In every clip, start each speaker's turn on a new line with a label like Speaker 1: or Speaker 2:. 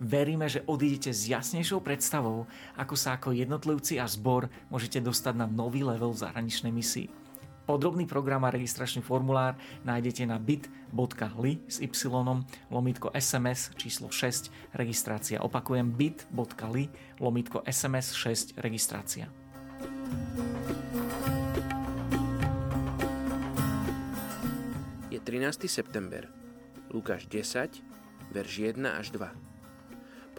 Speaker 1: Veríme, že odídete s jasnejšou predstavou, ako sa ako jednotlivci a zbor môžete dostať na nový level v zahraničnej misii. Podrobný program a registračný formulár nájdete na bit.ly s y lomitko SMS číslo 6 registrácia. Opakujem bit.ly lomitko SMS 6 registrácia.
Speaker 2: Je 13. september. Lukáš 10, verš 1 až 2.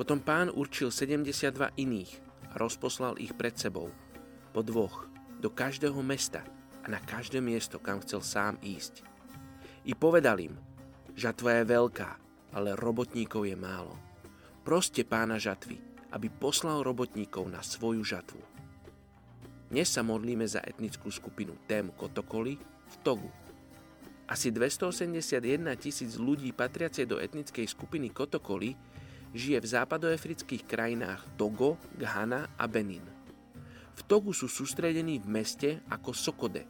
Speaker 2: Potom pán určil 72 iných a rozposlal ich pred sebou, po dvoch, do každého mesta a na každé miesto, kam chcel sám ísť. I povedal im, žatva je veľká, ale robotníkov je málo. Proste pána žatvy, aby poslal robotníkov na svoju žatvu. Dnes sa modlíme za etnickú skupinu Tém Kotokoli v Togu. Asi 281 tisíc ľudí patriacie do etnickej skupiny Kotokoli žije v západoafrických krajinách Togo, Ghana a Benin. V Togu sú sústredení v meste ako Sokode,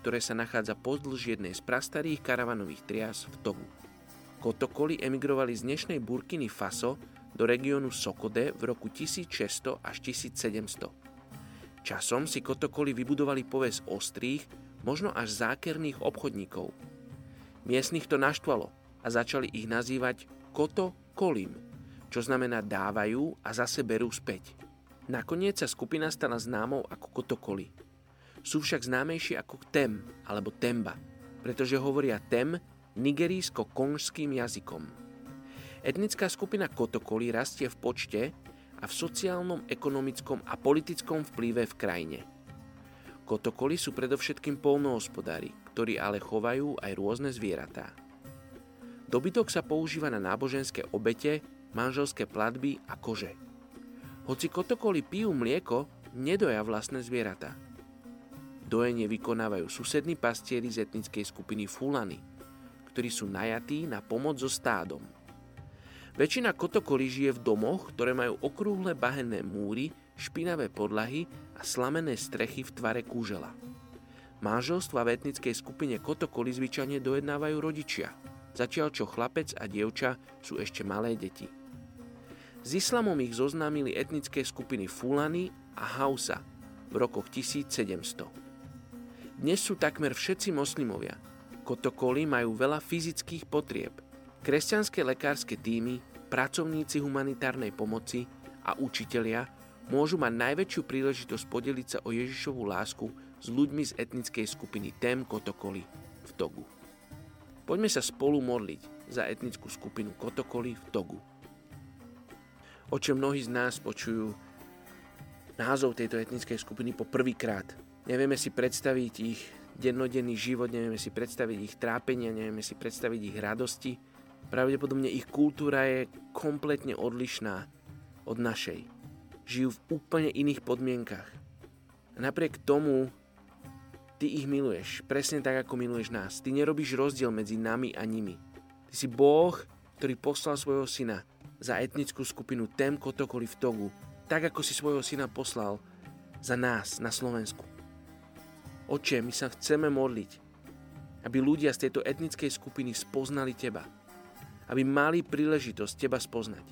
Speaker 2: ktoré sa nachádza pozdĺž jednej z prastarých karavanových trias v Togu. Kotokoli emigrovali z dnešnej Burkiny Faso do regiónu Sokode v roku 1600 až 1700. Časom si Kotokoli vybudovali poves ostrých, možno až zákerných obchodníkov. Miestnych to naštvalo a začali ich nazývať Koto Kolim – čo znamená dávajú a zase berú späť. Nakoniec sa skupina stala známou ako Kotokoli. Sú však známejší ako Tem alebo Temba, pretože hovoria Tem nigerijsko-konžským jazykom. Etnická skupina Kotokoli rastie v počte a v sociálnom, ekonomickom a politickom vplyve v krajine. Kotokoli sú predovšetkým polnohospodári, ktorí ale chovajú aj rôzne zvieratá. Dobytok sa používa na náboženské obete, manželské platby a kože. Hoci kotokoli pijú mlieko, nedoja vlastné zvieratá. Dojenie vykonávajú susední pastieri z etnickej skupiny Fulany, ktorí sú najatí na pomoc so stádom. Väčšina kotokolí žije v domoch, ktoré majú okrúhle bahenné múry, špinavé podlahy a slamené strechy v tvare kúžela. Manželstva v etnickej skupine kotokoli zvyčajne dojednávajú rodičia, zatiaľ čo chlapec a dievča sú ešte malé deti. S islamom ich zoznámili etnické skupiny Fulany a Hausa v rokoch 1700. Dnes sú takmer všetci moslimovia. Kotokoli majú veľa fyzických potrieb. Kresťanské lekárske týmy, pracovníci humanitárnej pomoci a učitelia môžu mať najväčšiu príležitosť podeliť sa o Ježišovú lásku s ľuďmi z etnickej skupiny Tem Kotokoli v Togu. Poďme sa spolu modliť za etnickú skupinu Kotokoli v Togu o čom mnohí z nás počujú názov tejto etnickej skupiny po prvýkrát. Nevieme si predstaviť ich dennodenný život, nevieme si predstaviť ich trápenia, nevieme si predstaviť ich radosti. Pravdepodobne ich kultúra je kompletne odlišná od našej. Žijú v úplne iných podmienkach. Napriek tomu ty ich miluješ, presne tak, ako miluješ nás. Ty nerobíš rozdiel medzi nami a nimi. Ty si Boh, ktorý poslal svojho syna, za etnickú skupinu Tem Kotokoli v Togu, tak ako si svojho syna poslal za nás na Slovensku. Oče, my sa chceme modliť, aby ľudia z tejto etnickej skupiny spoznali Teba. Aby mali príležitosť Teba spoznať.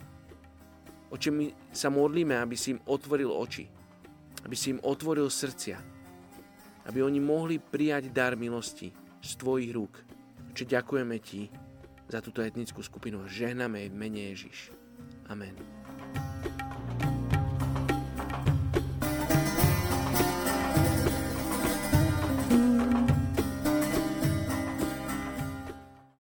Speaker 2: Oče, my sa modlíme, aby si im otvoril oči. Aby si im otvoril srdcia. Aby oni mohli prijať dar milosti z Tvojich rúk. Oče, ďakujeme Ti, za túto etnickú skupinu žehname jej v mene Ježiš. Amen.